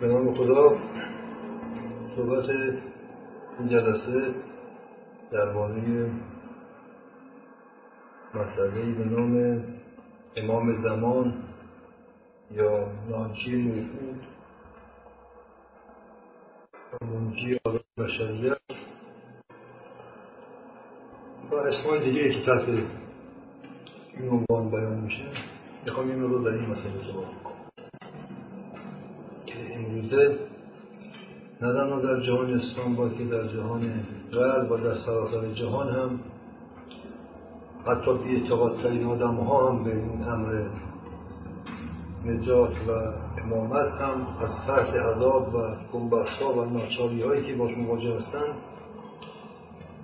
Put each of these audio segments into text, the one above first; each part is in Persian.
به نام خدا. صحبت این جلسه درباره مسئله به نام امام زمان یا ناجی موعود و منجی بشریت. و اسمای دیگه که تحت این عنوان بیان میشه. می‌خوام این رو در این مسئله صحبت کنم امروزه نه در جهان اسلام بلکه در جهان غرب و در سراسر جهان هم حتی بی اعتقادترین آدم ها هم به این امر نجات و امامت هم از ترس عذاب و گنبست و ناچاری هایی که باش مواجه هستند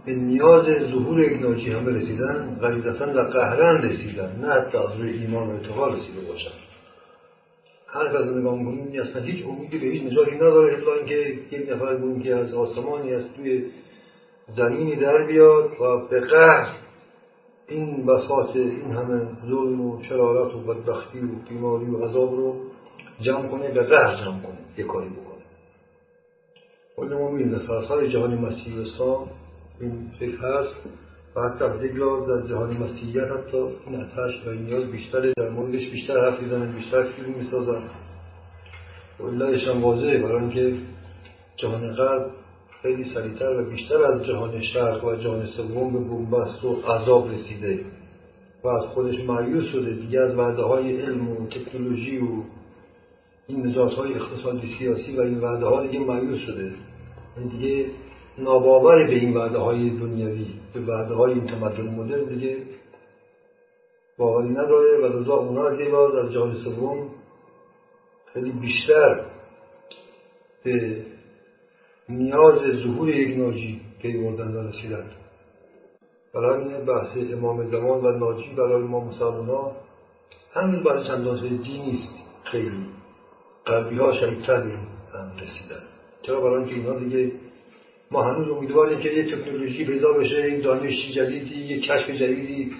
به نیاز ظهور یک ناجی همه رسیدن غریزتا و قهرن رسیدن نه حتی از روی ایمان و اعتقاد رسیده باشن. هر کس نگاه می‌کنیم اصلا هیچ امیدی به هیچ نجاتی نداره الا اینکه یک نفر بگیم که از آسمانی از توی زمینی در بیاد و به قهر این بساط این همه ظلم و شرارت و بدبختی و بیماری و عذاب رو جمع کنه به قهر جمع کنه یه کاری بکنه. ولی ما می‌بینیم در سراسر جهان مسیح اسلام این فکر هست. و حتی از یک در جهان مسیحیت حتی این و نیاز بیشتره در موردش بیشتر حرف می‌زنن بیشتر فیلم می‌سازن و هم واضحه برای اینکه جهان غرب خیلی سریعتر و بیشتر از جهان شرق و جهان سوم به بومبست و عذاب رسیده و از خودش معیوس شده. دیگه از وعده های علم و تکنولوژی و این نجات های اقتصادی سیاسی و این وعده ها دیگه معیوس شده. یعنی دیگه ناباور به این وعده های دنیوی به وعده های این تمدن مدرن دیگه باوری نداره و رضا اونا از از جهان سوم خیلی بیشتر به نیاز ظهور یک ناجی پیوردن و رسیدن. برای بحث امام زمان و ناجی برای ما مسلمان همین برای چندان دینی نیست. خیلی قلبی ها شریفتر به هم رسیدن. چرا؟ برای اینکه اینا دیگه ما هنوز امیدواریم که یه تکنولوژی پیدا بشه این دانش جدیدی یه کشف جدیدی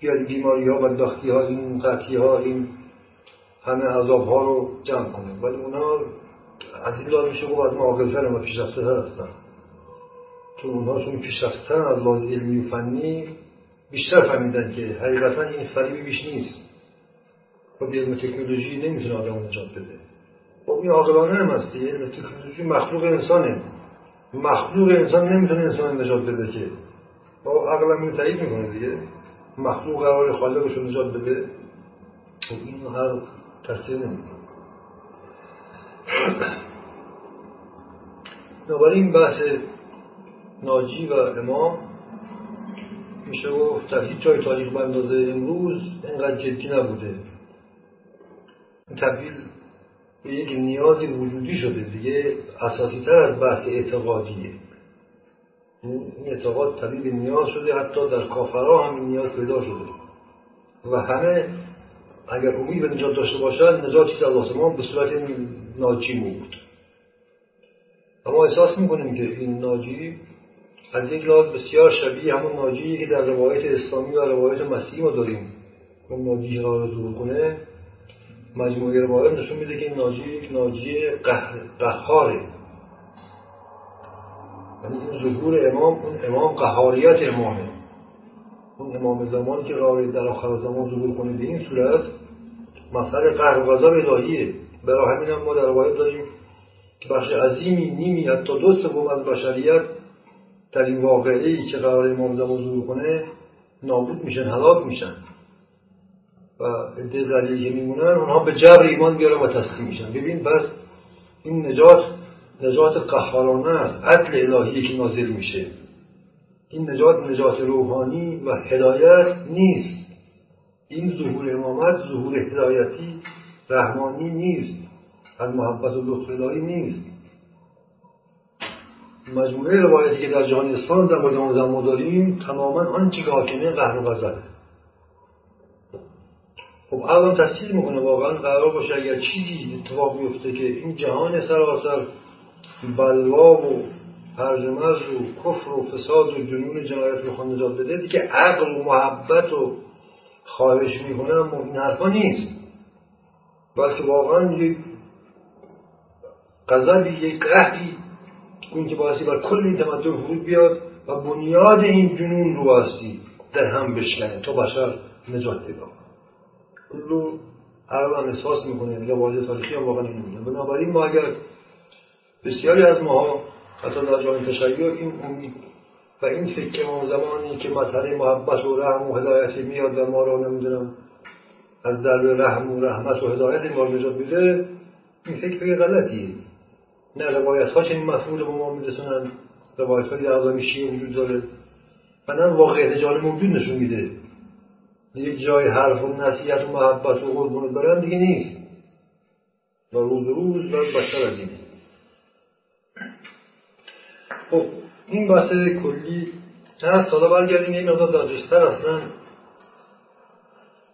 بیاد بیماری ها و داختی ها این قطعی ها این همه عذاب ها رو جمع کنه ولی اونا از این میشه گفت از ما عاقلتر و پیشرفته هستن. چون اونها چون پیشرفتن از لحاظ علمی و فنی بیشتر فهمیدن که حقیقتا این فریبی بیش نیست. و خب علم تکنولوژی نمی‌تونه آدم نجات بده. خب این عاقلانه هم هست علم تکنولوژی مخلوق انسانه. مخلوق انسان نمی‌تونه انسان نجات بده که. با عقل هم تایید می‌کنه دیگه. مخلوق قرار خالقش رو نجات بده. خب این هر تاثیر نمی‌کنه. این بحث ناجی و امام میشه گفت در هیچ جای تاریخ به اندازه امروز اینقدر جدی نبوده. تبدیل به یک نیازی وجودی شده دیگه اساسی تر از بحث اعتقادیه. این اعتقاد به نیاز شده حتی در کافرها هم نیاز پیدا شده. و همه اگر امید به نجات داشته باشن نجاتی از آسمان به صورت ناجی بود اما احساس می‌کنیم که این ناجی از یک لحاظ بسیار شبیه همون ناجی که در روایت اسلامی و روایت مسیحی ما داریم. اون ناجی قرار ظهور کنه مجموعه روایت نشون میده که این ناجی ناجی قهاره. یعنی این ظهور امام اون امام قهاریت امامه. اون امام زمانی که قرار در آخر زمان ظهور کنه به این صورت مسئله قهر و غضب الهیه. برای همین هم ما در روایت داریم که بخش عظیمی نیمی حتی دو سوم از بشریت در این واقعه ای که قرار امام زمان ظهور کنه نابود میشن هلاک میشن. و عده ذلیلی که میمونن اونها به جبر ایمان بیارن و تسلیم میشن. ببین پس این نجات نجات قهارانه است عدل الهی که نازل میشه. این نجات نجات روحانی و هدایت نیست. این ظهور امامت ظهور هدایتی رحمانی نیست. از محبت و لطف الهی نیست. مجموعه روایتی که در جهان اسلام در مورد ما داریم تماما آنچه که حاکمه قهر و غضبه خب الان تصدیل می‌کنه واقعا قرار باشه اگر چیزی اتفاق بیفته که این جهان سراسر بلوا و هرج مرز و کفر و فساد و جنون جنایت رو نجات بده دیگه عقل و محبت و خواهش می‌کنه این حرفا نیست. بلکه واقعا یک غضبی یک قهری اون که باعثی بر کل این تمدن فرود بیاد و بنیاد این جنون رو باستی در هم بشکنه تا بشر نجات پیدا کلو عرب هم احساس می‌کنه. میگه واجه تاریخی هم واقعا نمی‌دونه بنابراین ما اگر بسیاری از ماها حتی در جامعه تشیع این امید و این فکر ما زمانی که مسئله محبت و رحم و هدایت میاد و ما رو نمی‌دونم از در رحم و رحمت و هدایت ما نجات میده این فکر غلطیه. نه روایت ها چنین مفهوم رو به ما میرسونن روایت های عالم شیعه وجود داره. و نه واقعیت جان موجود نشون میده. یک جای حرف و نصیحت و محبت و قربون برن دیگه نیست. و روز روز و بشتر از اینه خب این بحث کلی هست. حالا برگردیم این مقدار دادرستر اصلا.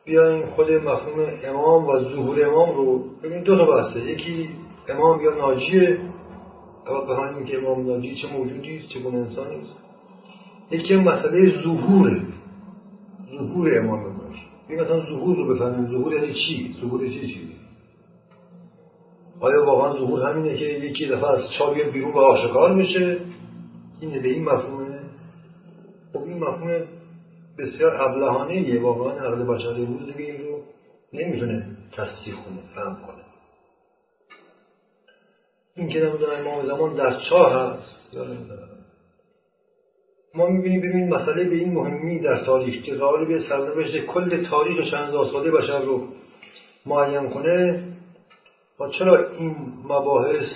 بیایم خود مفهوم امام و ظهور امام رو ببین دو تا بحثه یکی امام یا ناجیه. اول بفهمیم که امام ناجی چه موجودی است چه گونه انسانی است. یکی مسئله ظهوره ظهور امام باشه این مثلا ظهور رو بفهمیم ظهور یعنی چی ظهور چی چی آیا واقعا ظهور همینه که یکی دفعه از چا بیرون و آشکار بشه این به این مفهومه خب این مفهوم بسیار ابلهانه یه واقعا عقل بشری امروز دیگه این رو نمی‌تونه تصدیق کنه فهم کنه این که نمی‌دونم امام زمان در چاه هست یا نمی‌دونم ما می‌بینیم ببینیم مسئله به این مهمی در تاریخ که به سرنوشت کل تاریخ چند ساله بشر رو معین کنه. و چرا این مباحث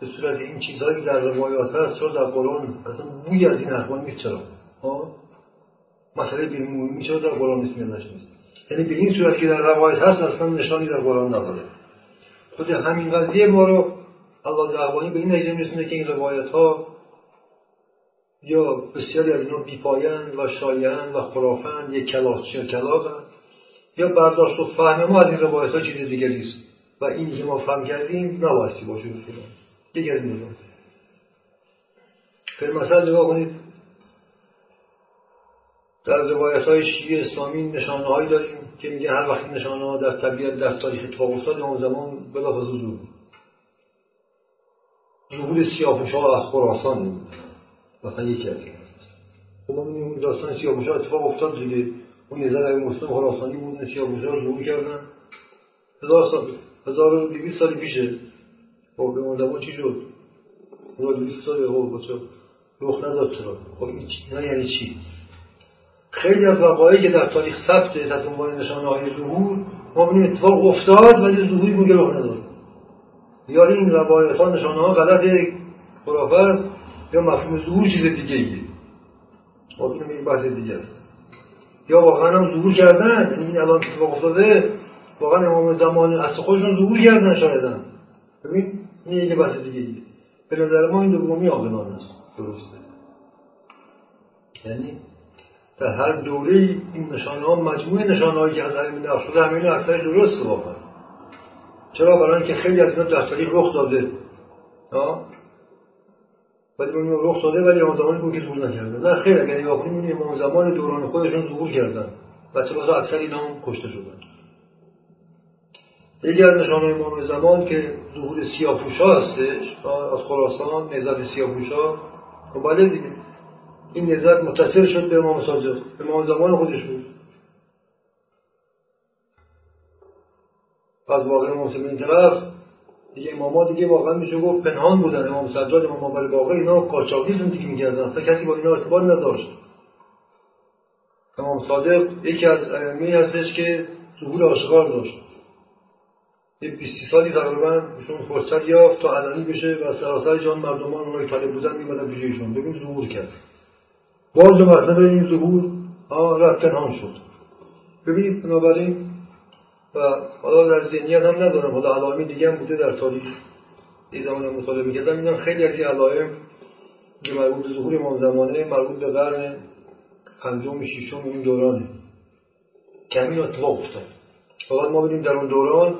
به صورت این چیزهایی در روایات هست؟ چرا در قرآن اصلا بوی از این حرفان نیست؟ چرا؟ مسئله به این مهمی چرا در قرآن نیست؟ نیست یعنی به این صورت که در روایت هست اصلا نشانی در قرآن نداره. خود همین قضیه ما رو الله زعبانی به این نتیجه میرسونه که این روایت ها یا بسیاری از اینا بیپایند و شایعند و خرافند یک کلاس کلاقند یا برداشت و فهم ما از این روایت ها چیز دیگری است و این که ما فهم کردیم نبایستی باشه دیگر میدون به مثلا نگاه کنید. در روایت های شیعه اسلامی نشانه هایی داریم که میگه هر وقت نشانه ها در طبیعت در تاریخ اتفاق افتاد اون زمان بلافاصله ظهور ظهور سیاه‌پوشا از خراسان مثلا یکی از این. خب ما داستان سیاه‌پوشا اتفاق افتاد دیگه. اون یه ذره مسلم خراسانی بود سیاه‌پوشا ظهور کردن هزار سال هزار و دویست سال پیشه. خب به زمان چی شد؟ هزار و دویست سال خب بچه رخ نداد چرا؟ خب این یعنی چی؟ خیلی از وقایعی که در تاریخ ثبت تحت عنوان نشانه های ظهور ما ببینیم اتفاق افتاد ولی ظهوری میگه رخ نداد. یا این روایت ها نشانه ها غلط خرافه است. یا مفهوم ظهور چیز دیگه ایه. خب این یک بحث دیگه است. یا واقعا هم ظهور کردن یعنی این الان اتفاق افتاده واقعا امام زمان اصل خودشون ظهور کردن شایدن ببین این یک بحث دیگه ایه. به نظر ما این دومی عاقلانه است. درسته. یعنی در هر دوره این نشانه ها مجموعه نشانه هایی که از همین افراد همین اکثر درست واقعا. چرا؟ برای اینکه خیلی از اینا در تاریخ رخ داده. ولی اون رخ داده ولی امام زمانی بود که ظهور نکرده. نه خیر اگر نگاه کنیم امام زمان دوران خودشون ظهور کردن. و چه اکثر اینا هم کشته شدن. یکی از نشانه امام زمان که ظهور سیاپوشا هستش از خراسان نهضت سیاپوشا خب بله دیگه. این نهضت متصل شد به امام صادق امام زمان خودش بود. از واقع امام این طرف دیگه اماما دیگه واقعا میشه گفت پنهان بودن امام سجاد امام اول باقر اینا قاچاقی زندگی می‌کردن. اصلا کسی با اینا ارتباط نداشت. امام صادق یکی از ائمه هستش که ظهور آشکار داشت. یه 20 سالی تقریبا ایشون فرصت یافت تا علنی بشه و سراسر جان مردمان اونایی طالب بودن میمدن پیش ایشون. ببین ظهور کرد. باز مرتبه این ظهور. رفت پنهان شد. ببینید بنابراین حالا در ذهنیت هم ندارم. حالا علائم دیگه هم بوده در تاریخ. این زمان مطالعه می‌کردم. اینا خیلی از این علائم که مربوط به ظهور امام زمانه مربوط به قرن پنجم ششم این دورانه. که همین اتفاق افتاد. فقط ما بدیم در اون دوران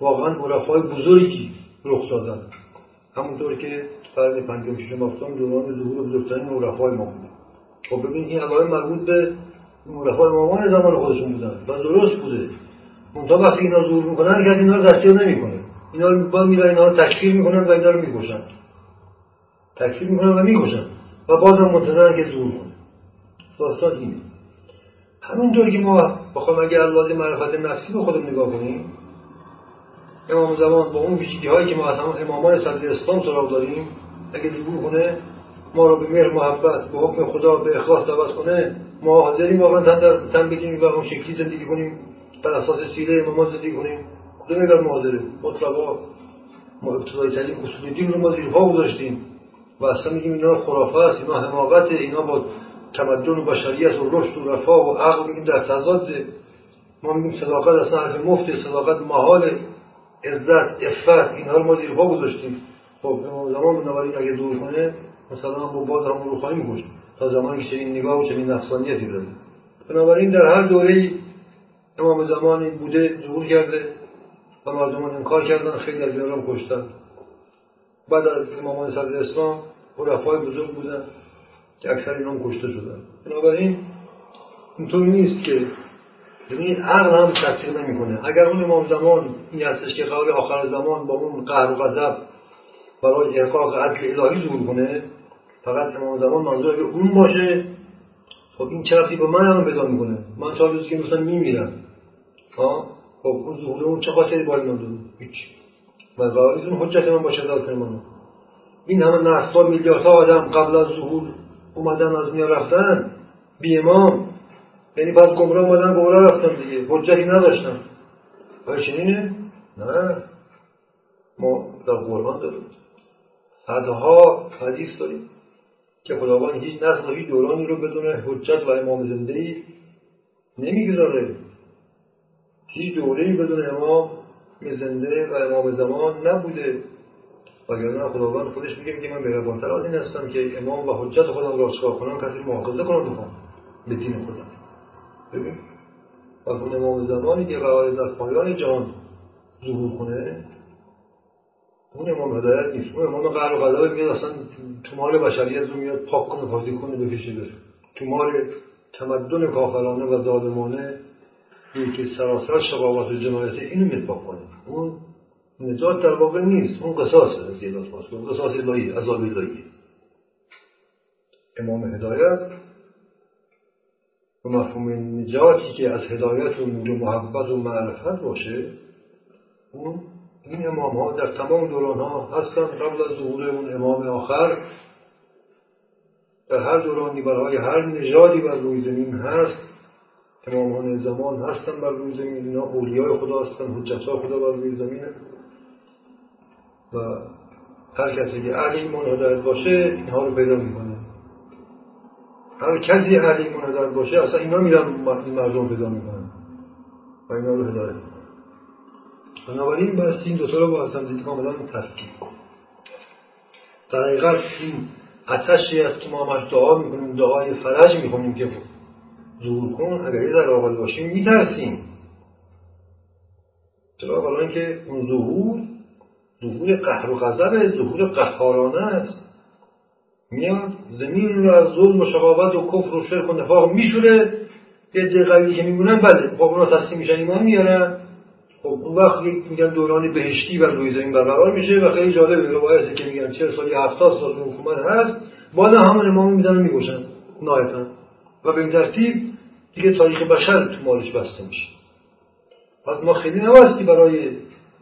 واقعا عرفای بزرگی رخ دادن. همونطور که قرن پنجم ششم هفتم دوران ظهور بزرگترین عرفای ما بوده خب ببین این علائم مربوط به عرفای امامان زمان خودشون بودن و درست بوده. منتها وقتی اینا ظهور می‌کنن کسی اینا رو نمی‌کنه اینا رو با میرن اینا تکفیر می‌کنن و اینا رو می‌کشن. تکفیر می‌کنن و می‌کشن. و بازم منتظرن که دور کنه داستان اینه. همونطور که ما بخوام اگر از معرفت نفسی به خودم نگاه کنیم امام زمان با اون ویژگی هایی که ما از امامان صدر اسلام سراغ داریم اگه ظهور کنه ما رو به مهر محبت به حکم خدا به اخلاص دعوت کنه ما حاضریم واقعا تن بگیریم و اون شکلی زندگی کنیم. بر اساس سیره امامان زندگی کنیم. کدوم اگر حاضریم مطلقا ما ابتدایی ترین اصول دین رو ما زیرها گذاشتیم. و اصلا میگیم اینا خرافه است اینا حماقت اینا با تمدن و بشریت و رشد و رفاه و عقل میگیم در تضاد ما میگیم صداقت اصلا حرف مفت صداقت محال عزت افت اینها رو ما زیر پا گذاشتیم. خب امام زمان بنابراین اگه دور کنه مثلا با باز هم رو خواهیم گوشت تا زمانی که چنین نگاه و چنین نفسانیتی داره بنابراین در هر دوره امام زمانی بوده ظهور کرده و مردمان انکار کردن خیلی از اینا کشتن. بعد از امامان صدر اسلام عرفای بزرگ بودن که اکثر اینا کشته شدن. بنابراین اینطور نیست که یعنی عقل هم تصدیق نمی‌کنه. اگر اون امام زمان این هستش که قول آخر زمان با اون قهر و غضب برای احقاق عدل الهی ظهور کنه فقط امام زمان منظور اگه اون باشه خب این چرا به من هم پیدا می‌کنه. من تا روزی که مثلا میمیرم. خب اون ظهور اون چه خاطری باید دارم هیچ. قرار اون حجت من باشه داد من این همه نسل میلیاردها آدم قبل از ظهور اومدن از میان رفتن بی امام. یعنی بعد گمراه اومدن گمراه رفتن دیگه. حجتی نداشتن. آیا چنینه؟ نه. ما در قرآن داریم. صدها حدیث داریم که خداوند هیچ نسل و هیچ دورانی رو بدون حجت و امام زنده ای نمی‌گذاره. هیچ دوره ای بدون امام زنده و امام زمان نبوده. وگرنه خداوند خودش میگه که من مهربانتر از این هستم که امام و حجت خودم را چکار کنم کسی مؤاخذه کنم بخوام به دین خودم. ببین. و امام زمانی که قرار در پایان جهان ظهور کنه اون امام هدایت نیست. اون امام قهر و غضب میاد اصلا تومار بشریت رو میاد پاک کنه پاکی کنه بکشه بره. تومار تمدن کافرانه و ظالمانه که سراسر شقاوت جنایت اینو پاک کنه. اون نجات در واقع نیست. اون قصاص از اون قصاص الهی عذاب الهی. امام هدایت و مفهوم نجاتی که از هدایت و نور محبت و معرفت باشه اون این امام ها در تمام دوران ها هستن. قبل از ظهور اون امام آخر در هر دورانی برای هر نژادی بر روی زمین هست. امامان زمان هستن بر روی زمین. اینا اولیای خدا هستن حجت خدا بر روی زمین. و هر کسی که اهل ایمان هدایت باشه اینها رو پیدا می‌کنه. هر کسی اهل ایمان هدایت باشه اصلا اینا میرن این مردم پیدا می‌کنن و اینا رو هدایت بنابراین بایستی این دوتا رو با هم دیگه کاملا تفکیک کن. در حقیقت این اتشی است که ما همش دعا می‌کنیم دعای فرج می‌کنیم که ظهور کن اگر یه ذره آقل باشیم میترسیم. چرا؟ حالا که اون ظهور ظهور قهر و غضب ظهور قهارانه است. میاد زمین رو از ظلم و شقاوت و کفر و شرک و نفاق میشوره. یه دقیقی که میمونن بله خب اونا تسلیم میشن ایمان میارن خب اون وقت میگن دوران بهشتی بر روی زمین برقرار میشه و خیلی جالبه روایتی که میگن چه سالی هفتاد سال حکومت هست باز همون امام میدن و میگوشن نایتا و به این ترتیب دیگه تاریخ بشر تو مالش بسته میشه. پس ما خیلی نبستی برای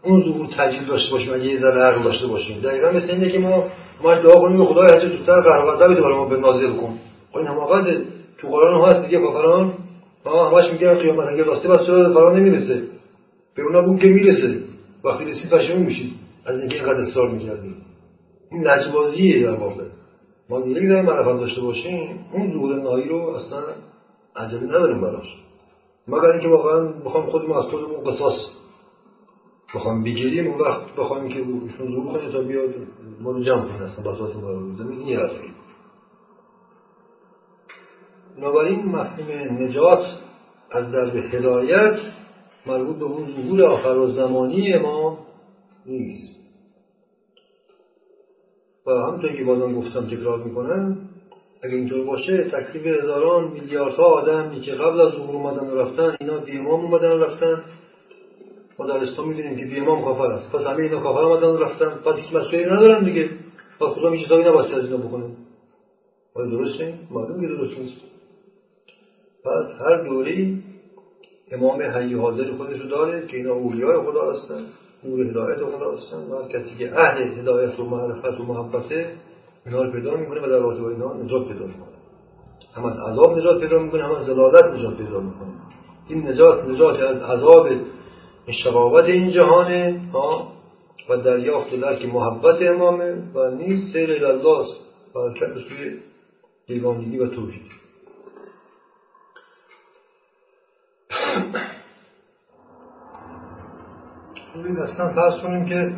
اون ظهور تجلیل داشته باشیم اگه یه ذره عقل داشته باشیم. دقیقا مثل اینه که ما ما دعا کنیم خدای هرچه زودتر قهر بده برای ما به نازل کن. خب این حماقت تو قرآن هست دیگه کافران ما همش میگن قیامت اگه راستی بس چرا فرا نمی‌رسه؟ به اونا بون که می‌رسه. وقتی رسید پشیمون میشید. از اینکه اینقدر اصرار می‌کردیم. این لجبازیه در واقع. ما دیگه ذره معرفت داشته باشیم. اون ظهور نهایی رو اصلا عجله نداریم براش. مگر اینکه واقعا بخوام خودمون از خودمون قصاص بخوام بگیریم اون وقت بخوایم که ایشون ظهور کنه تا بیاد ما رو جمع کنه اصلا بساط ما رو زمین این بنابراین مفهوم نجات از درب هدایت مربوط به اون ظهور آخر زمانی ما نیست. و همونطور که بازم گفتم تکرار می‌کنم اگه اینطور باشه تکلیف هزاران میلیاردها آدمی که قبل از ظهور اومدن رفتن اینا بی امام اومدن رفتن. ما در اسلام می‌دونیم که بی امام کافر است. پس همه اینا کافر آمدن رفتن. بعد هیچ مسئولی ندارن دیگه. پس خدا هیچ چیزایی نباید از اینا بکنه. آیا درست نیست معلوم که درست نیست. پس هر دوری امام حی حاضر خودش رو داره که اینا اولیای خدا هستن. نور هدایت خدا هستن و کسی که اهل هدایت و معرفت و محبته اینا رو پیدا می‌کنه و در رابطه اینا نجات پیدا می‌کنه. هم از عذاب نجات پیدا می‌کنه هم از زلالت نجات پیدا می‌کنه. این نجات نجات از عذاب شقاوت این جهانه ها و دریافت و درک محبت امامه و نیست سیر الله است و حرکت سوی و توحید. ببین اصلا فرض کنیم که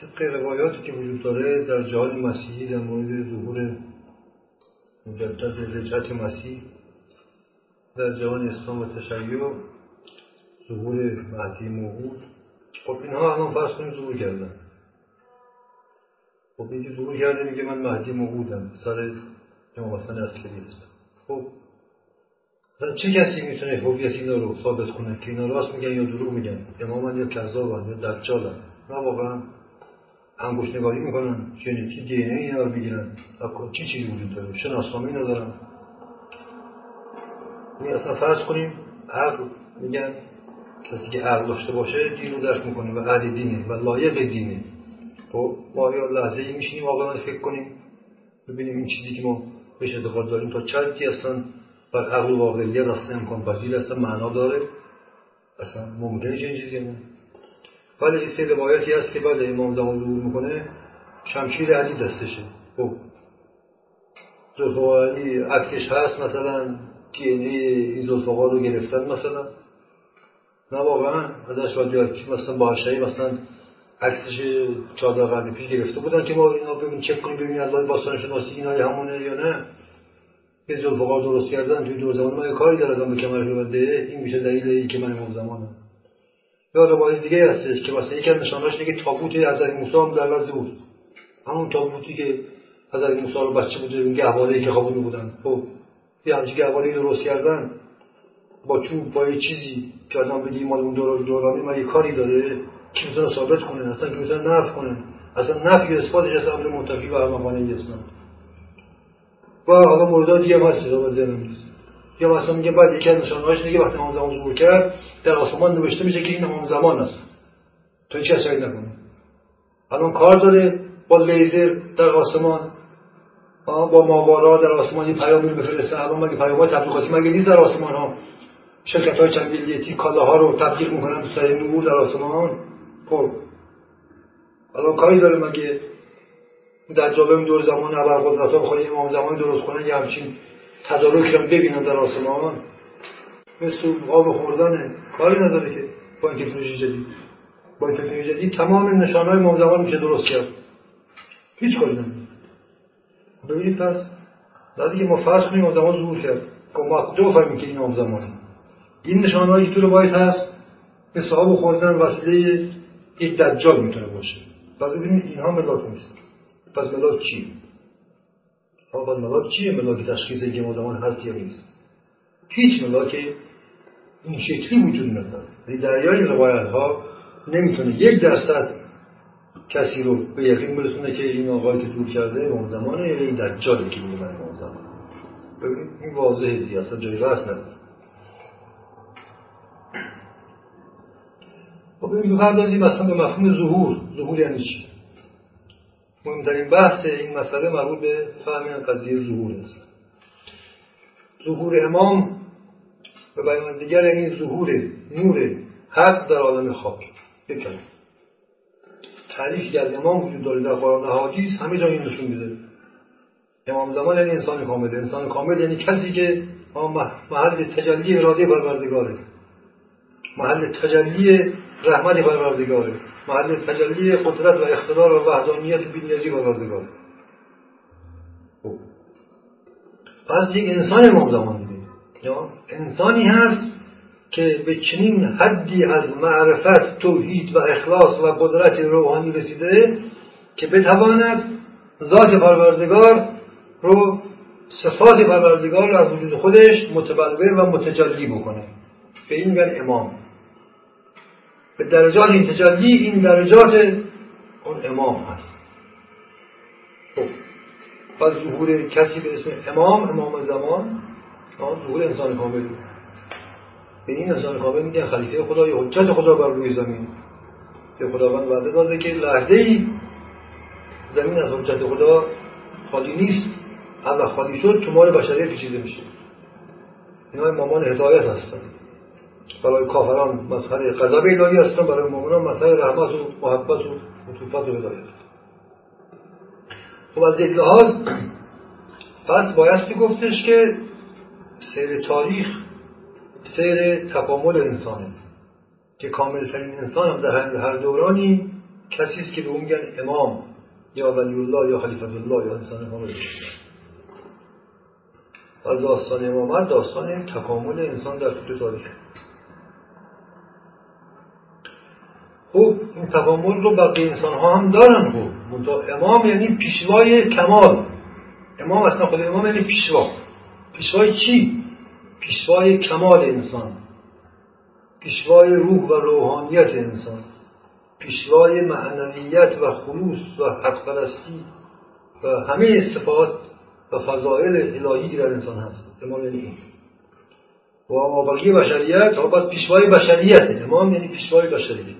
طبق روایاتی که وجود داره در جهان مسیحی در مورد ظهور مجدد رجعت مسیح در جهان اسلام و تشیع ظهور مهدی موعود. خب اینها الان فرض کنیم ظهور کردن. خب اینکه ظهور کرده میگه من مهدی موعودم سر امام حسن عسکری هستم. خب چه کسی می‌تونه هویت اینا رو ثابت کنه؟ که اینا راست میگن یا دروغ میگن؟ اماما یا کذابن یا دجالن نه واقعا انگوش نگاری می‌کنن ژنتیک دی ان اینا رو می‌گیرن. چی چیزی وجود داره؟ شناسنامه ندارن. این اصلا فرض کنیم عقل میگن کسی که عقل داشته باشه دین رو درک می‌کنه و اهل دینه و لایق دینه. خب ما یا لحظه ای میشینیم واقعا فکر کنیم ببینیم این چیزی که ما بهش اعتقاد داریم تا چندی اصلا و واقعیت اصلا امکان پذیر اصلا معنا داره. اصلا ممکنه چنین چیزی نه ولی این سه روایتی هست که بعد امام زمان ظهور می‌کنه شمشیر علی دستشه. خب. زلفقار علی عکسش هست مثلا دی این زلفقار رو گرفتن مثلا. نه واقعا. ازش باید مثلا با مثلا عکسش چهارده قرن پیش گرفته بودن که ما اینا ببین چک کنیم ببینیم از باستان شناسی اینا همونه یا نه. یه زلفقار درست کردن توی دور زمان ما کاری داره به کمر ببنده این میشه دلیل این که من امام زمانم یا روایت دیگه هستش که مثلا یکی از نشانهاش که تابوت حضرت موسی هم در وضع بود. همون تابوتی که حضرت موسی رو بچه بوده اون گهواره که خوابونده بودن. خب یه همچین گهواره درست کردن با چوب با یه چیزی که آدم بگی مال اون دورانی ما یه کاری داره؟ که می‌تونه ثابت کنه؟ اصلا که می‌تونه نفع کنه؟ اصلا نفی اثباتش از امر منتفی و همخانه اسلام و حالا مورد دیگه هست ثابت ذهنم نیست یا مثلا میگه بعد یکی از نشانه‌هاش دیگه وقتی امام زمان ظهور کرد در آسمان نوشته میشه که این امام زمان است. تو هیچ کسی نکنه الان کار داره با لیزر در آسمان با ماوارا در آسمان این پیامی رو بفرسته الان مگه پیام های تبلیغاتی مگه نیست در آسمان ها شرکت های چند ملیتی کالاها رو تبلیغ می‌کنن تو سر نور در آسمان؟ خب. الان کاری داره مگه در جابه دور زمان ابرقدرت ها بخواد امام زمان درست کنن یه همچین تدارکی رو ببینن در آسمان. مثل آب خوردن کاری نداره که با این تکنولوژی جدید. با این تکنولوژی جدید تمام نشانه های امام زمان میشه درست کرد. هیچ کاری نداره. ببینید پس بعدی که ما فرض کنیم امام زمان ظهور کرد. که ما کجا بفهمیم که این امام زمانه این نشانه هایی که تو باید هست مثل آب خوردن وسیله یک دجال می‌تونه باشه. و ببینید اینها ملاک نیست. پس ملاک چیه؟ آقا ملاک چیه؟ ملاک تشخیص اینکه مزمان هست یا نیست. هیچ ملاک این شکلی وجود نداره. یعنی دریای روایت ها نمی‌تونه یک درصد کسی رو به یقین برسونه که این آقایی که دور کرده امام زمانه یا این دجاله که میگه من امام زمان ببینید این واضحه دیگه. اصلا جای بحث نداره. خب ببینید بپردازیم اصلا به مفهوم ظهور. ظهور یعنی چی؟ مهمترین بحث این مسئله مربوط به فهم قضیه ظهور است. ظهور امام به بیان دیگر یعنی ظهور نور حق در عالم خاک. یک تعریفی که از امام وجود داره در قرآن حدیث همه جا این نشون میده. امام زمان یعنی انسان کامل. انسان کامل یعنی کسی که محل تجلی اراده پروردگاره. محل تجلی رحمت پروردگاره. محل تجلی قدرت و اقتدار و وحدانیت بینیازی پروردگاره خب. پس یک انسان امام زمان دیگه یا انسانی هست که به چنین حدی از معرفت توحید و اخلاص و قدرت روحانی رسیده که بتواند ذات پروردگار رو صفات پروردگار رو از وجود خودش متبلور و متجلی بکنه. به این میگن امام. به درجات این تجلی این درجات اون امام هست. خب. پس ظهور کسی به اسم امام امام زمان ظهور انسان کامل. به این انسان کامل میگن خلیفه خدا یا حجت خدا بر روی زمین. که خداوند وعده داده که لحظه ای زمین از حجت خدا خالی نیست. هر خالی شد مال بشریت پیچیده میشه. اینا امامان هدایت هستن. برای کافران مسخره غضب الهی هستن برای مؤمنان مسخره رحمت و محبت و عطوفت و هدایت. خب از یک لحاظ پس بایستی گفتش که سیر تاریخ سیر تکامل انسانه که کاملترین انسان هم در هر دورانی کسی است که به اون امام یا ولی الله یا خلیفت الله یا انسان کامل و داستان امامت داستان تکامل انسان در طول تاریخ. خب این تکامل رو بقیه انسان ها هم دارن خب. امام یعنی پیشوای کمال. امام اصلا خود امام یعنی پیشوا. پیشوای چی؟ پیشوای کمال انسان. پیشوای روح و روحانیت انسان. پیشوای معنویت و خلوص و حق پرستی و همه صفات و فضائل الهی در انسان هست. امام یعنی و بقیه بشریت ها باید پیشوای بشریت. امام یعنی پیشوای بشریت.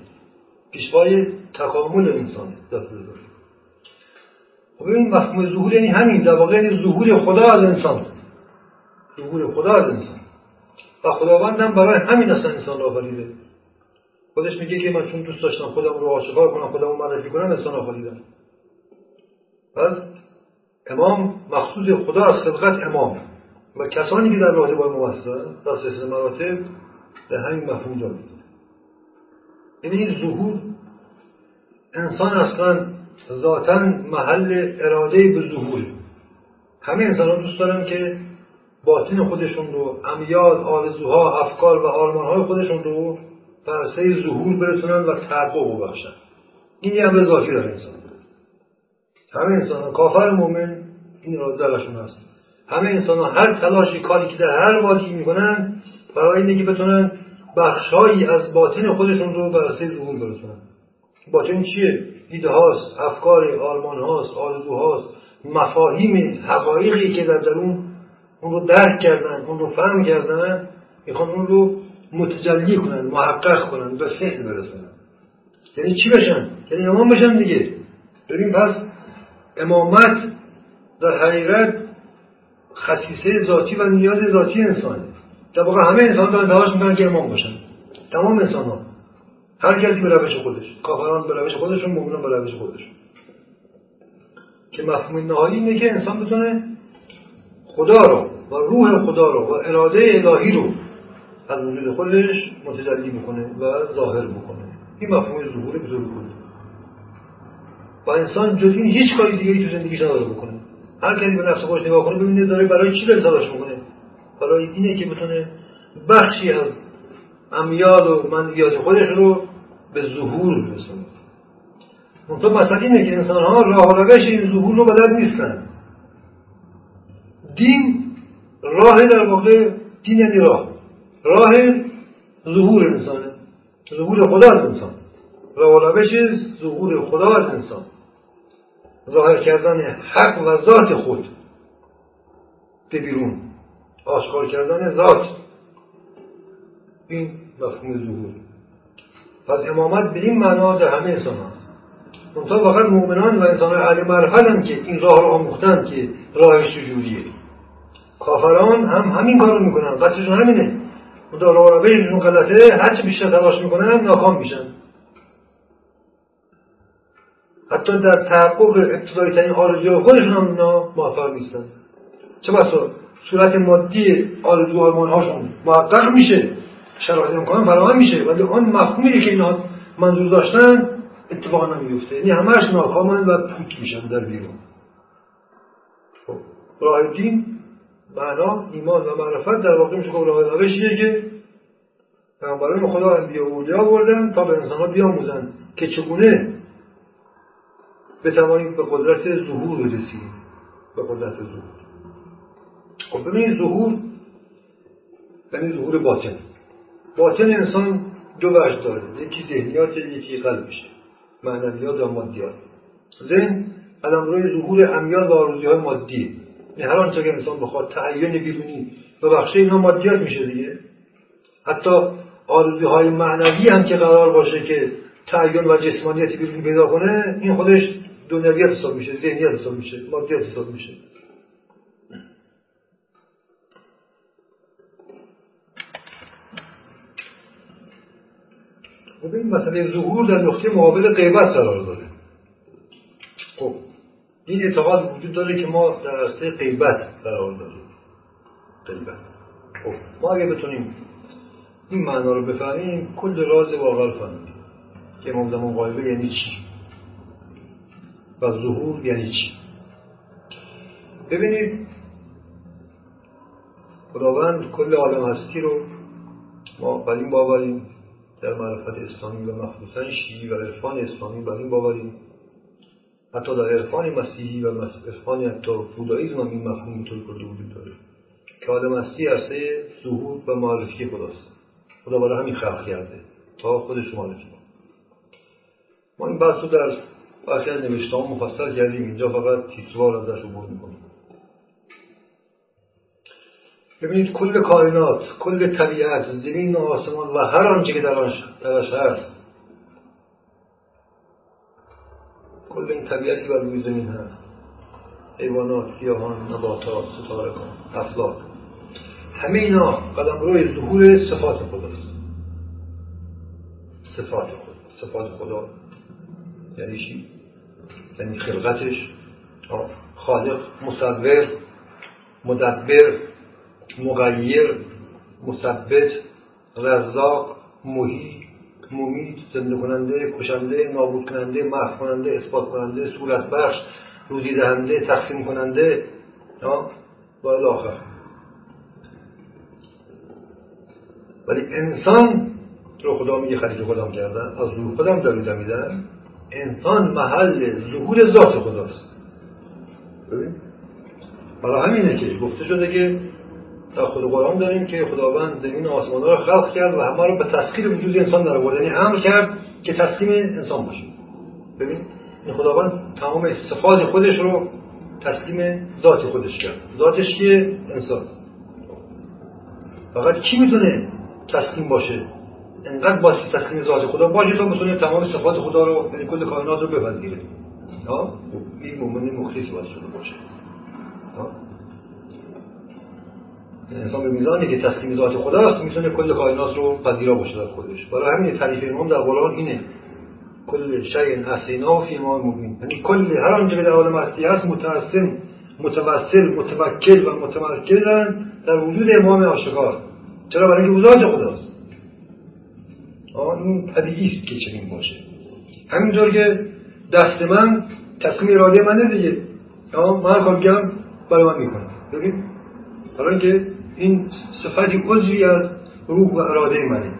پیشوای تکامل انسان خب این مفهوم ظهور یعنی همین در واقع یعنی ظهور خدا از انسان. ظهور خدا از انسان. و خداوند هم برای همین اصلا انسان را آفریده. خودش میگه که من چون دوست داشتم خودم رو آشکار کنم خودم رو معرفی کنم انسان آفریدم. پس امام مخصوص خدا از خلقت امام. و کسانی که در راه با امام در سلسله مراتب به همین مفهوم دارید یعنی ظهور انسان اصلا ذاتا محل اراده به ظهور. همه انسان دوست دارن که باطن خودشون رو امیال آرزوها افکار و آرمانهای خودشون رو پرسه ظهور برسونن و تحقق ببخشن. این یه امر ذاتی داره انسان. همه انسان ها کافر مومن این را درشون هست. همه انسان ها هر تلاشی کاری که در هر وادی می‌کنن برای اینکه بتونن بخشهایی از باطن خودشون رو برسه ظهور برسونن. باطن چیه؟ ایده هاست افکار آرمان هاست آرزو هاست مفاهیم حقایقی که در درون اون رو درک کردن اون رو فهم کردن می‌خوان اون رو متجلی کنن محقق کنن به فهم برسن یعنی چی بشن؟ یعنی امام بشن دیگه. ببین پس امامت در حقیقت خصیصه ذاتی و نیاز ذاتی انسانه. در واقع همه انسان دارن تلاش می‌کنن که امام باشن تمام انسان ها هر کسی به روش خودش کافران به روش خودشون مؤمنان به روش خودشون. که مفهوم نهایی اینه که انسان بتونه خدا رو و روح خدا رو و اراده الهی رو از وجود خودش متجلی می‌کنه و ظاهر می‌کنه. این مفهوم ظهور به و انسان جز این هیچ کاری دیگه تو زندگیش نداره بکنه. هر کسی به نفس خودش نگاه کنه ببینه داره برای چی داره تلاش می‌کنه. برای اینه که بتونه بخشی از امیال و منویات خودش رو به ظهور برسونه منطقه مثلا اینه که انسان ها راه و روش این ظهور رو بلد نیستن. دین راه در واقع دین یعنی راه. راه ظهور انسانه ظهور خدا از انسان. راه و روش ظهور خدا از انسان. ظاهر کردن حق و ذات خود. به بیرون. آشکار کردن ذات. این مفهوم ظهور. پس امامت به این معنا در همه انسان هست. منطقه فقط مؤمنان و انسان معرفت هم که این راه رو آموختن که راهش چجوریه. کافران هم همین کار رو می‌کنن. قصدشون همینه. منطقه راه روششون غلطه هرچی بیشتر تلاش می‌کنن ناکام میشن. حتی در تحقق ابتدایی ترین آرزوی خودشون هم اینا موفق نیستن. چه بسا؟ صورت مادی آرزو آرمان هاشون محقق میشه. شرایط امکان فراهم میشه. ولی آن مفهومی که اینا منظور داشتن اتفاقا نمیفته یعنی همهش ناکامن و پوک میشن در بیرون. خب راه دین معنا ایمان و معرفت در واقع میشه. که راه روشیه که پیامبران خدا انبیا و اولیا بردن تا به انسان ها بیاموزن که چگونه بتوانیم به قدرت ظهور برسیم. به قدرت ظهور. خب ببینید ظهور یعنی ظهور باطن. باطن انسان دو وجه داره یکی ذهنیات یکی قلبشه معنویات و مادیات ذهن روی ظهور امیال و آرزوی های مادی. یعنی هر آنچه که انسان بخواد تعین بیرونی و بخشه اینا مادیات میشه دیگه. حتی آرزوهای معنوی هم که قرار باشه که تعین و جسمانیت بیرونی پیدا کنه این خودش دنیویت حساب میشه ذهنیت حساب میشه مادیات حساب میشه. این مسئله ظهور در نقطه مقابل غیبت قرار داره خب این اعتقاد وجود داره که ما در عرصه غیبت قرار داریم غیبت. خب ما اگه بتونیم این معنا رو بفهمیم کل راز واقع فهمیم که امام زمان غایبه یعنی چی؟ و ظهور یعنی چی؟ ببینید خداوند کل عالم هستی رو ما بر این باوریم در معرفت اسلامی و مخصوصا شیعی و عرفان اسلامی بر این باوریم. حتی در عرفان مسیحی و عرفان حتی بوداییزم هم این مفهوم طور کرده وجود داره که عالم هستی عرصه ظهور و معرفی خداست. خدا برای همین خلق کرده تا خودش معرفی ما این بحث رو در برخی از نوشته مفصل کردیم. اینجا فقط تیتروار ازش عبور می‌کنیم ببینید کل کائنات کل طبیعت زمین و آسمان و هر آنچه که درش هست کل این طبیعتی بر روی زمین هست. حیوانات گیاهان نباتات ستاره افلاک. همه اینا قدم روی ظهور صفات خداست صفات خدا صفات خدا. یعنی چی؟ یعنی خلقتش. خالق مصور مدبر. مغیر مثبت رزاق محی ممید زنده کننده کشنده نابود کننده محو کننده اثبات کننده صورت بخش روزی دهنده تقسیم کننده باید آخر. ولی انسان رو خدا میگه خلیفه خودم کردن از روح خودم داریده میدن انسان محل ظهور ذات خداست. برای همینه که گفته شده که در خود قرآن داریم که خداوند زمین آسمان را خلق کرد و همه رو به تسخیر وجود انسان در آورد. یعنی امر کرد که تسلیم انسان باشه. ببین این خداوند تمام صفات خودش رو تسلیم ذات خودش کرد. ذاتش که انسان. فقط کی می‌تونه تسلیم باشه؟ انقدر باسی تسلیم ذات خدا باشه تا بتونه تمام صفات خدا رو یعنی کل کائنات رو بپذیره. این مومن مخلص باید شده باشه. انسان به میزانی که تسلیم ذات خداست می‌تونه کل کائنات رو پذیرا باشه در خودش. برای همین تعریف امام در قرآن اینه. کل شیء احسینا فی ما مبین. یعنی کل هر آنچه که در عالم هستی هست متوسل متوسل متوکل و متمرکزن در وجود امام آشکار چرا؟ برای اینکه ذات خداست. آن طبیعی است که چنین باشه. همینطور که دست من تصمیم اراده منه دیگه. من کار برای من می‌کنم ببین؟ حالا اینکه این صفتی عضوی از روح و اراده منه.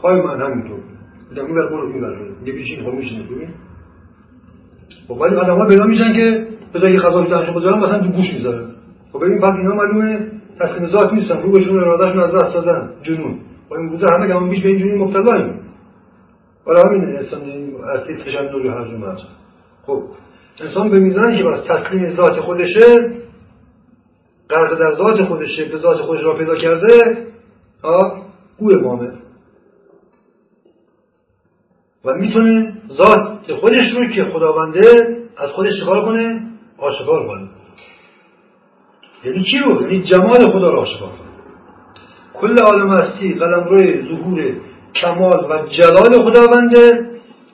خواهی من همینطور بودم این برگو رو می‌بره یه بیشین خب میشینه ببین خب ولی آدم ها پیدا میشن که بذار یه غذا بیتنشون بذارن مثلا تو گوش می‌ذارن. خب ببین پس اینا معلومه تسلیم ذات نیستن. روحشون ارادهشون از دست دادن. جنون. و این بوده همه گمان بیش به این جنون مبتلاییم. حالا همین انسان اصلی تشنج و هر جمعه خب انسان به میزانی که بس تسلیم ذات خودشه غرق در ذات خودشه به ذات خودش را پیدا کرده گوه مامه. و می‌تونه ذات خودش رو که خداونده از خودش چکار کنه؟ آشکار کنه. یعنی چی رو؟ یعنی جمال خدا رو آشکار کنه. کل عالم هستی قلم روی ظهور کمال و جلال خداونده.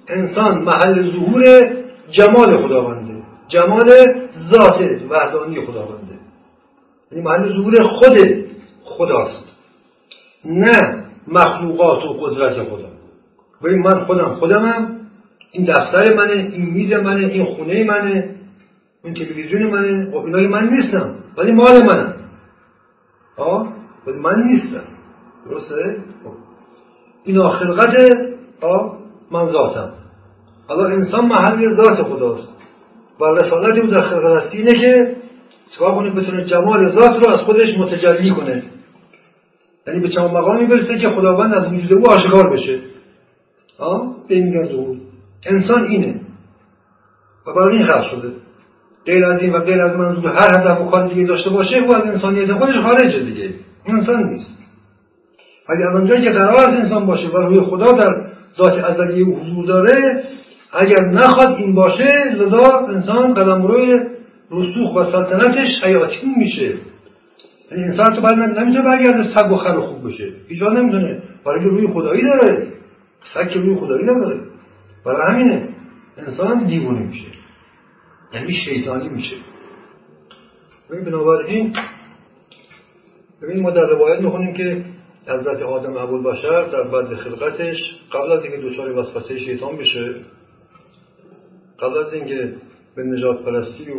انسان محل ظهور جمال خداونده. جمال ذات وحدانی خداونده. یعنی محل ظهور خود خداست. نه مخلوقات و قدرت خدا. ببین من خودم خودمم این دفتر منه این میز منه این خونه منه این تلویزیون منه. خب اینای من نیستم ولی مال منم. آه؟ ولی من نیستم. درسته؟ خب. این خلقت آه؟ من ذاتم. حالا انسان محل ذات خداست. و رسالتی بود در خلقت اینه که چکار کنه بتونه جمال ذات رو از خودش متجلی کنه. یعنی به چند مقامی برسه که خداوند از وجود او آشکار بشه. به میگن ظهور. انسان اینه. و برای این خلق شده. غیر از این و غیر از منظور هر هدف و کار دیگه داشته باشه او از انسانیت خودش خارجه دیگه. انسان نیست. ولی از آنجایی که قرار است انسان باشه و روی خدا در ذات ازلی او حضور داره اگر نخواد این باشه لذا انسان قدم روی رسوخ و سلطنتش حیاتی میشه. یعنی انسان تو بعد نمی‌تونه برگرده سگ و خر خوب بشه. ایجاد نمی‌تونه. برای که روی خدایی داره. سگ که روی خدایی نداره. برای همینه. انسان دیوونه میشه. یعنی شیطانی میشه. ببین بنابراین ببین ما در روایت می‌خونیم که حضرت آدم بشر در بعد خلقتش قبل از اینکه دچار وسوسه شیطان بشه قبل از اینکه به نجات پرستی و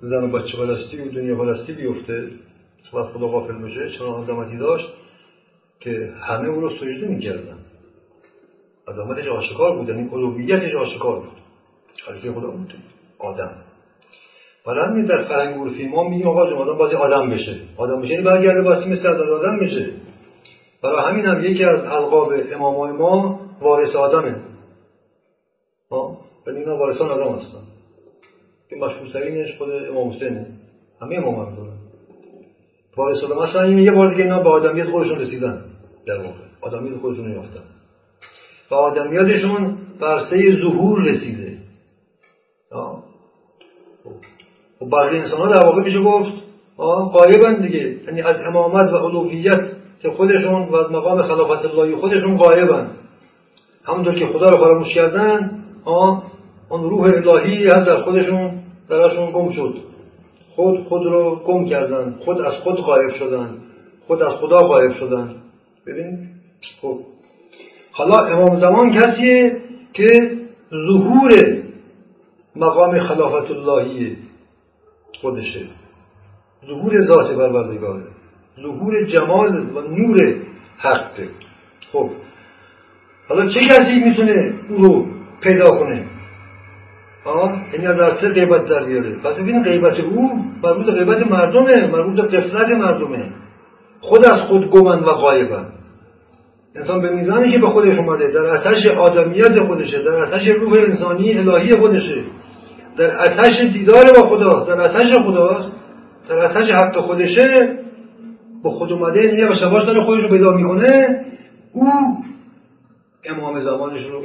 زن و بچه پرستی و دنیا پرستی بیفته. از خدا غافل بشه چنان عظمتی داشت که همه او رو سجده می‌کردن. عظمتش آشکار بود یعنی الوهیتش آشکار بود. خلیفه خدا بود. آدم. حالا همین در فرهنگ عرفی ما میگیم آقا آدم بازی آدم بشه. آدم بشه یعنی برگرده باسی مثل از آدم بشه. برای همین هم یکی از القاب امامای ما وارث آدمه. ها؟ یعنی اینا وارثان آدم هستن. که مشهورترینش خود امام حسینه همه امام هم دارن وارث مثلا این یه بار دیگه اینا به آدمیت خودشون رسیدن در واقع. آدمیت خودشون یافتن. و آدمیاتشون برسه ظهور رسیده. و بقیه انسان ها در واقع میشه گفت قایبن دیگه یعنی از امامت و علویت که خودشون و از مقام خلافت اللهی خودشون قایبن همونطور که خدا رو فراموش کردن آن روح الهی هم در خودشون درشون گم شد. خود خود رو گم کردن. خود از خود قایب شدن. خود از خدا قایب شدن. ببین؟ خب. حالا امام زمان کسیه که ظهور مقام خلافت اللهیه خودشه. ظهور ذات پروردگاره. ظهور جمال و نور حقه. خب. حالا چه کسی می‌تونه او رو پیدا کنه؟ یعنی از غیبت در بیاره پس ببینید غیبت او مربوط غیبت مردمه مربوط قفلت مردمه خود از خود گمن و غایبن انسان به میزانی که به خودش اومده در آتش آدمیت خودشه در آتش روح انسانی الهی خودشه در آتش دیدار با خداست در آتش خداست در آتش حق خودشه با خود اومده یعنی یه شباش داره خودش رو پیدا می‌کنه او امام زمانش رو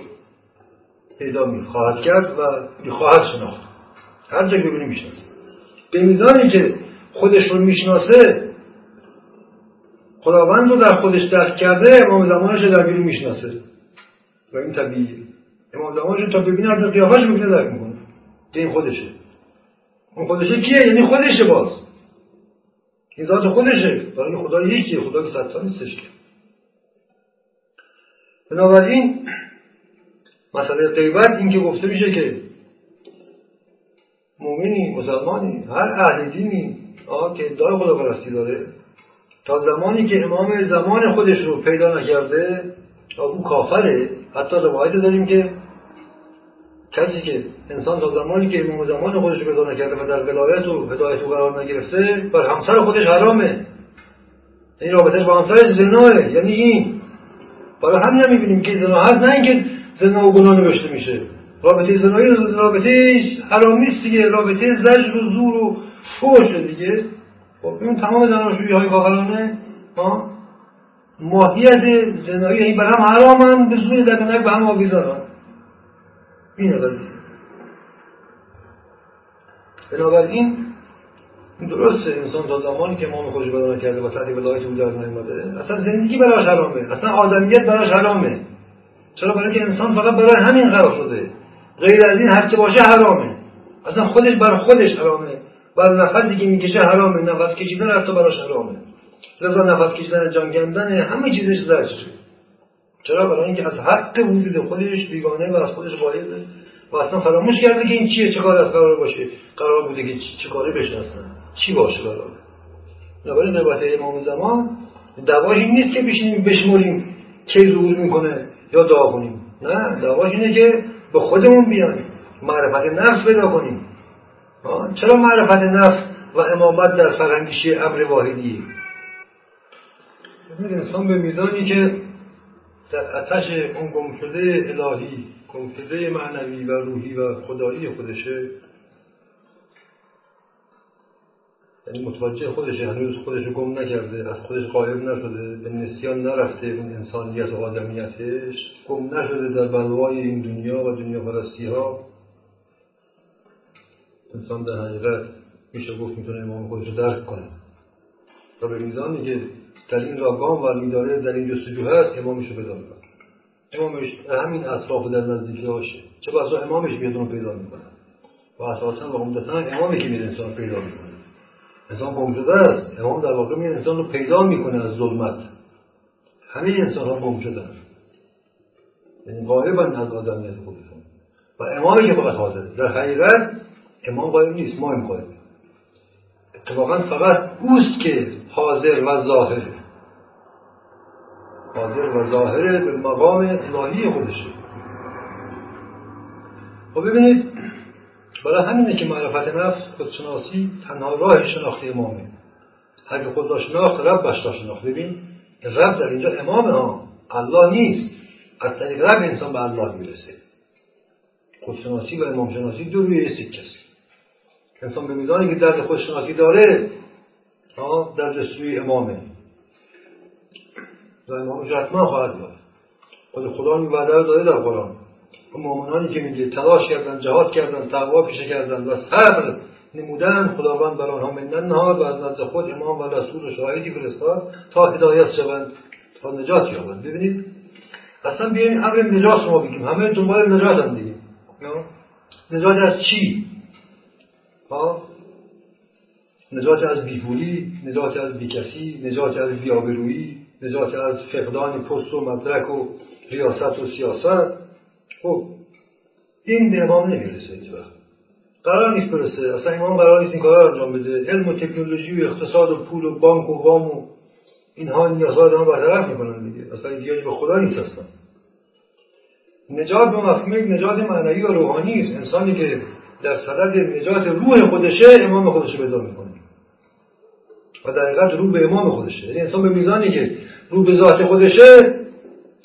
پیدا می‌خواهد کرد و می‌خواهد شناخت. هر جا ببینی می‌شناسه به میزانی که خودش رو می‌شناسه خداوند رو در خودش درک کرده امام زمانش در بیرون می‌شناسه و این طبیعیه. امام زمانش تا ببینه از قیافش می‌کنه درک می‌کنه. که این خودشه. اون خودشه کیه؟ یعنی خودشه باز. این ذات خودشه. برای خدا یکیه. خدا که ستا نیستش که. بنابراین مسئله غیبت این که گفته میشه که مؤمنی مسلمانی هر اهل دینی که ادعای خدا پرستی داره. تا زمانی که امام زمان خودش رو پیدا نکرده او کافره. حتی روایت داریم که کسی که انسان تا زمانی که امام زمان خودش رو پیدا نکرده و در ولایت و هدایت او قرار نگرفته بر همسر خودش حرامه. این رابطهش با همسرش زناه یعنی این. برای همین هم می‌بینیم که زنا هست نه اینکه زنا و گناه نوشته میشه. رابطه زنایی رابطه حرامیست دیگه. رابطه زجر و زور و فوش دیگه. خب این تمام زناشویی های کافرانه ماهیت زنایی یعنی بر هم حرامن به زور در به هم آویزارن. اینه قضیه. بنابراین درسته انسان تا زمانی که امام خودش بیان کرده و تحت ولایت او در نیامده اصلا زندگی براش حرامه. اصلا آدمیت براش حرامه. چرا برای که انسان فقط برای همین قرار شده. غیر از این هرچه باشه حرامه. اصلا خودش بر خودش حرامه. بر نفسی که می‌کشه حرامه. نفس کشیدن حتی براش حرامه. لذا نفس کشیدن جان کندن همه چیزش زجره چرا؟ برای اینکه از حق وجود خودش بیگانه و از خودش قایده و اصلا فراموش کرده که این چیه چه کار از قرار باشه. قرار بوده که چه کاری بشناسن چی باشه قرار بنابراین نبات امام زمان دواش این نیست که بشینیم بشمریم. کی ظهور می‌کنه یا دعا کنیم نه دواش اینه که به خودمون بیایم. معرفت نفس پیدا کنیم. چرا معرفت نفس و امامت در فرهنگیشی امر واحدیه؟ انسان به میزانی که در اتش اون گمشده الهی گمشده معنوی و روحی و خدایی خودشه یعنی متوجه خودشه هنوز خودش گم نکرده از خودش قایب نشده به نسیان نرفته اون انسانیت و آدمیتش. گم نشده در بلوای این دنیا و دنیا پرستی ها انسان در حقیقت میشه گفت می‌تونه امام خودش رو درک کنه. و به میزانی که در این را گام و میداره در این جستجو هست امامش رو پیدا می‌کنه. امامش همین اطراف در نزدیکی هاشه. چه بسا امامش بیاد اون پیدا می‌کنه؟ و اساسا و عمدتا امامی که میره انسان پیدا می‌کنه. انسان گم است. امام در واقع میاد انسان رو پیدا می‌کنه از ظلمت. همه انسان ها گم شدن یعنی غایبا از آدمیت خودشون و امامی که فقط حاضره در حقیقت امام غایب نیست ما این غایب اتفاقا فقط اوست که حاضر و ظاهره حاضر و ظاهره به مقام الهی خودشه. خب ببینید برای همینه که معرفت نفس خودشناسی تنها راه شناخت امامه اگه خود را شناخت ربش را شناخت. ببین رب در اینجا امامه ها. الله نیست. از طریق رب انسان به الله می‌رسه. خودشناسی و امام شناسی دو روی سکه انسان به میزانی که درد خودشناسی داره در جستجوی امامه. و امامش حتما خواهد بود خود خدا این وعده رو داده در قرآن. مؤمنانی که میگه تلاش کردن جهاد کردن تقوا پیشه کردن و صبر نمودن خداوند بر آنها منن نهاد و از نزد خود امام و رسول و شاهدی فرستاد تا هدایت شوند تا نجات یابند. ببینید اصلا بیاین امر نجات ما بگیم. همه دنبال نجات هم دیگه. نجات از چی؟ ها؟ نجات از بیپولی نجات از بیکسی نجات از بیابرویی نجات از فقدان پست و مدرک و ریاست و سیاست. خب این به نمی‌رسه هیچ وقت. قرار نیست برسه. اصلا امام قرار نیست این کار انجام بده. علم و تکنولوژی و اقتصاد و پول و بانک و وام و اینها نیازها آدم برطرف می‌کنن دیگه. اصلا احتیاج به خدا نیست اصلا نجات به مفهوم نجات معنوی و روحانی است. انسانی که در صدد نجات روح خودشه امام خودش پیدا می‌کنه. و در حقیقت رو به امام خودشه. یعنی انسان به میزانی که رو به ذات خودشه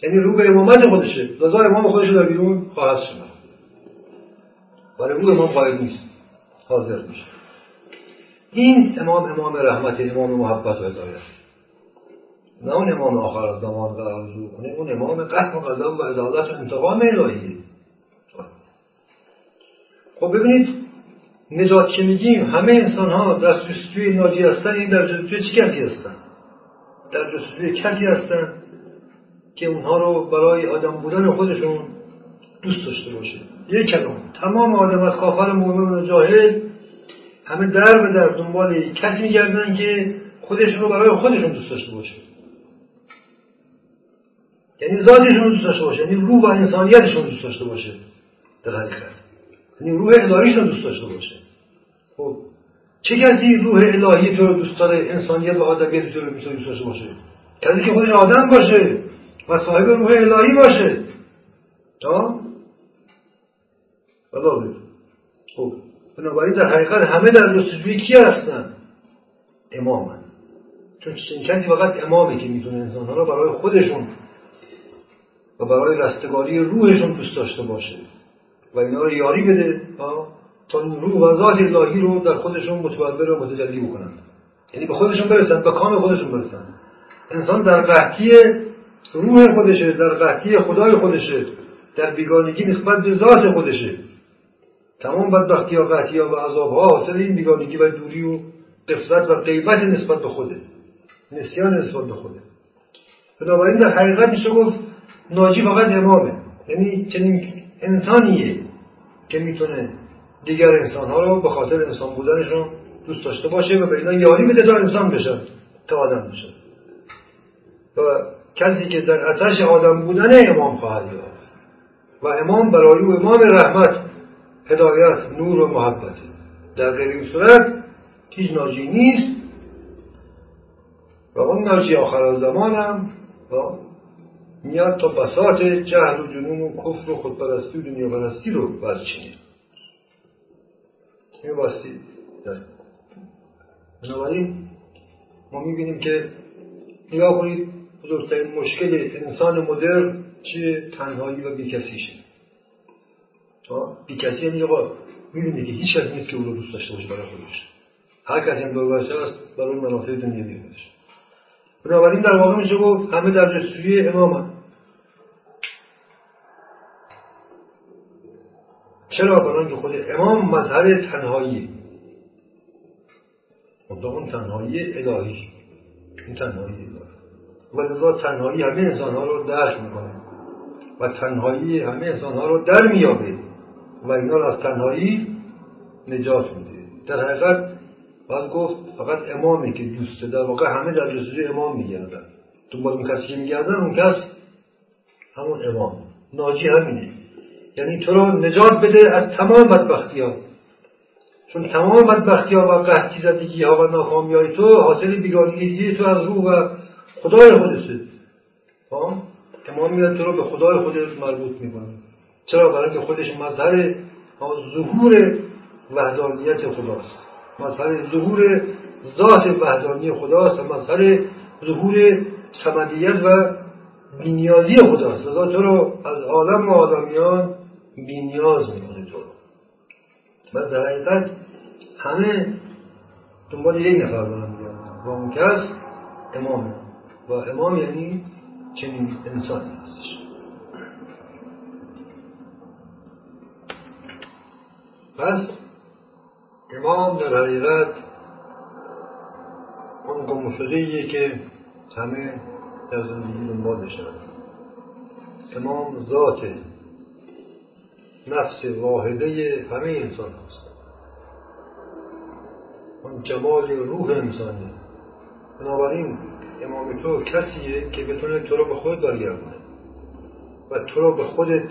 یعنی رو به امامت خودشه. لذا امام خودش در بیرون خواهد شد ولی رو امام قائل نیست. حاضر میشه. این امام امام رحمت امام محبت و هدایت. نه اون امام آخر زمان و آرزو کنه اون امام قهر و غضب و عدالت و انتقام الهیه خب ببینید نجات که میگیم همه انسان ها در جستجوی ناجی هستن. این در جستجوی چه کسی هستن؟ در جستجوی کسی هستن؟ که اونها رو برای آدم بودن خودشون دوست داشته باشه. یک کلام. تمام آدم از کافر مؤمن و جاهل همه در به در دنبال کسی میگردن که خودشون رو برای خودشون دوست داشته باشه. یعنی ذاتشون رو دوست داشته باشه. یعنی روح و انسانیتشون دوست داشته باشه. در حقیقت یعنی روح الهیشون دوست داشته باشه. خب چه کسی روح الهی تو رو دوست داره انسانیت و آدمیت تو رو دوست داشته باشه؟ کسی که خودش آدم باشه. و صاحب روح الهی باشه. تا بله خب بنابراین در حقیقت همه در جستجوی کی هستن؟ امامن. چون این کسی فقط امامه که می‌تونه انسانها رو برای خودشون و برای رستگاری روحشون دوست داشته باشه. و اینا رو یاری بده تا روح و ذات الهی رو در خودشون متبلور و متجلی بکنن. یعنی به خودشون برسن به کام خودشون برسن. انسان در قحطی روح خودشه در قحطی خدای خودشه در بیگانگی نسبت به ذات خودشه. تمام بدبختی قحطی ها و عذاب ها حاصل این بیگانگی و دوری و قفلت و غیبت نسبت به خوده. نسیان نسبت به خوده. بنابراین در حقیقت میشه گفت ناجی فقط امامه. یعنی چنین انسانیه که می‌تونه دیگر انسان ها رو به خاطر انسان بودنشون دوست داشته باشه و به اینا یاری بده تا انسان بشن تا آدم بشن و کسی که در اتش آدم بودن امام خواهد یافت و امام برای او امام رحمت هدایت نور و محبت. در غیر این صورت هیچ ناجی نیست. و اون ناجی آخر زمان هم میاد تا بساط جهل و جنون و کفر و خودپرستی و دنیا پرستی رو برچینه. این باستی بنابراین ما می‌بینیم که نگاه کنید بزرگترین مشکل انسان مدرن چه تنهایی و بیکسیشه بیکسی یعنی آقا می‌دونی که هیچ کس نیست که او رو دوست داشته باشه برای خودش. هر کسی هم دور هست برای منافع دنیوی خودش بنابراین در واقع میشه گفت همه در جستجوی امام هم. چرا؟ برای که خود امام مظهر تنهایی. اون تنهایی الهی. این تنهایی الهی. و لذا تنهایی همه انسان ها رو درک می‌کنه. و تنهایی همه انسان ها رو در میابه و اینا از تنهایی نجات میده. در حقیقت باید گفت فقط امامی که دوسته در واقع همه در جستجوی امام میگردن. دنبال اون کسی که میگردن اون کس همون امام. ناجی همینه. یعنی تو رو نجات بده از تمام بدبختی ها. چون تمام بدبختی ها و قحطی زدگی ها و ناکامی های تو حاصل بیگانگی تو از روح و خدای خودشه. امام میاد تو رو به خدای خودت مربوط می‌کنه. چرا؟ برای که خودش مظهر ظهور وحدانیت خداست. مظهر ظهور ذات وحدانی خداست. مظهر ظهور سمدیت و بینیازی خداست. لذا تو رو از عالم و آدمیان بینیاز می‌کنه تو و در حقیقت همه دنبال یک نفر دارن و اون کس امام. و امام یعنی چنین انسانی هستش پس امام در حقیقت اون گم که همه در زندگی دنبالشن امام ذات نفس واحده همه انسان هست. اون جمال روح انسانی. بنابراین امام تو کسیه که بتونه تو رو به خود برگردونه و تو رو به خودت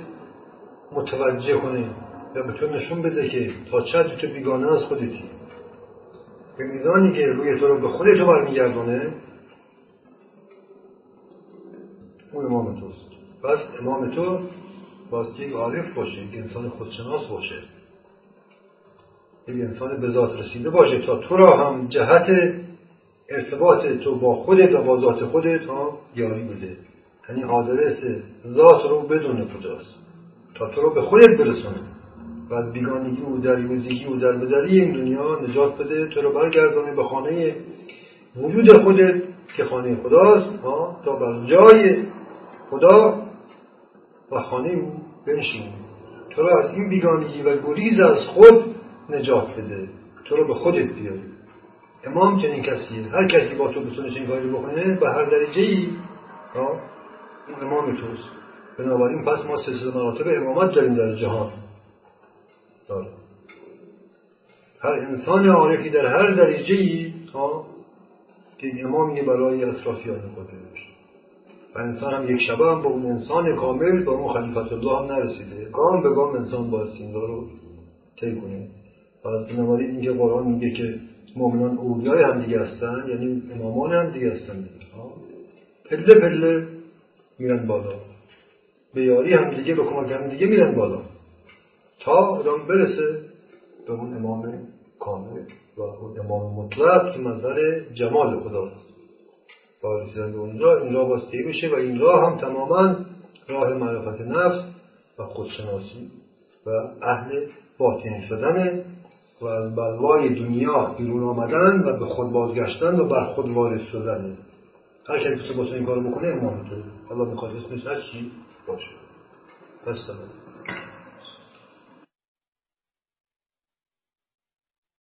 متوجه کنه و به تو نشون بده که تا چند تو بیگانه از خودتی. به میزانی که روی تو رو به خودت برمیگردونه اون امام توست. پس امام تو باستی یک عارف باشه یک انسان خودشناس باشه. یک انسان به ذات رسیده باشه تا تو را هم جهت ارتباط تو با خودت و با ذات خودت ها یاری بده یعنی آدرس ذات رو بدون کجاست تا تو رو به خودت برسونه. و از بیگانگی و دریوزگی و دربدری این دنیا نجات بده تو رو برگردانه به خانه وجود خودت که خانه خداست تا بر جای خدا و خانه او بنشین تو رو از این بیگانگی و گریز از خود نجات بده. تو رو به خودت بیاری. امام چنین کسیه هر کسی با تو بتونه چنین کاری بکنه به هر درجه ای این امام توست. بنابراین پس ما سلسله مراتب امامت داریم در جهان. داره. هر انسان عارفی در هر درجه ای که امامی برای اطرافیان خودش و انسان هم یک شبه هم به اون انسان کامل به اون خلیفت الله هم نرسیده. گام به گام انسان باید سیندا رو طی کنه. از بنابراین اینکه قرآن میگه که مؤمنان اولیای هم دیگه هستن یعنی امامان هم دیگه هستن. پله پله میرن بالا. به یاری هم دیگه به کمک هم دیگه میرن بالا. تا آدم برسه به اون امام کامل و اون امام مطلق که منظر جمال خدا. با رسیدن به اونجا این راه باسته بشه و این راه هم تماما راه معرفت نفس و خودشناسی و اهل باطنی شدن و از بلوای دنیا بیرون آمدن و به خود بازگشتن و بر خود وارد شدن. هر کسی که با این کار بکنه امام تو حالا می‌خواد اسمش هر چی باشه.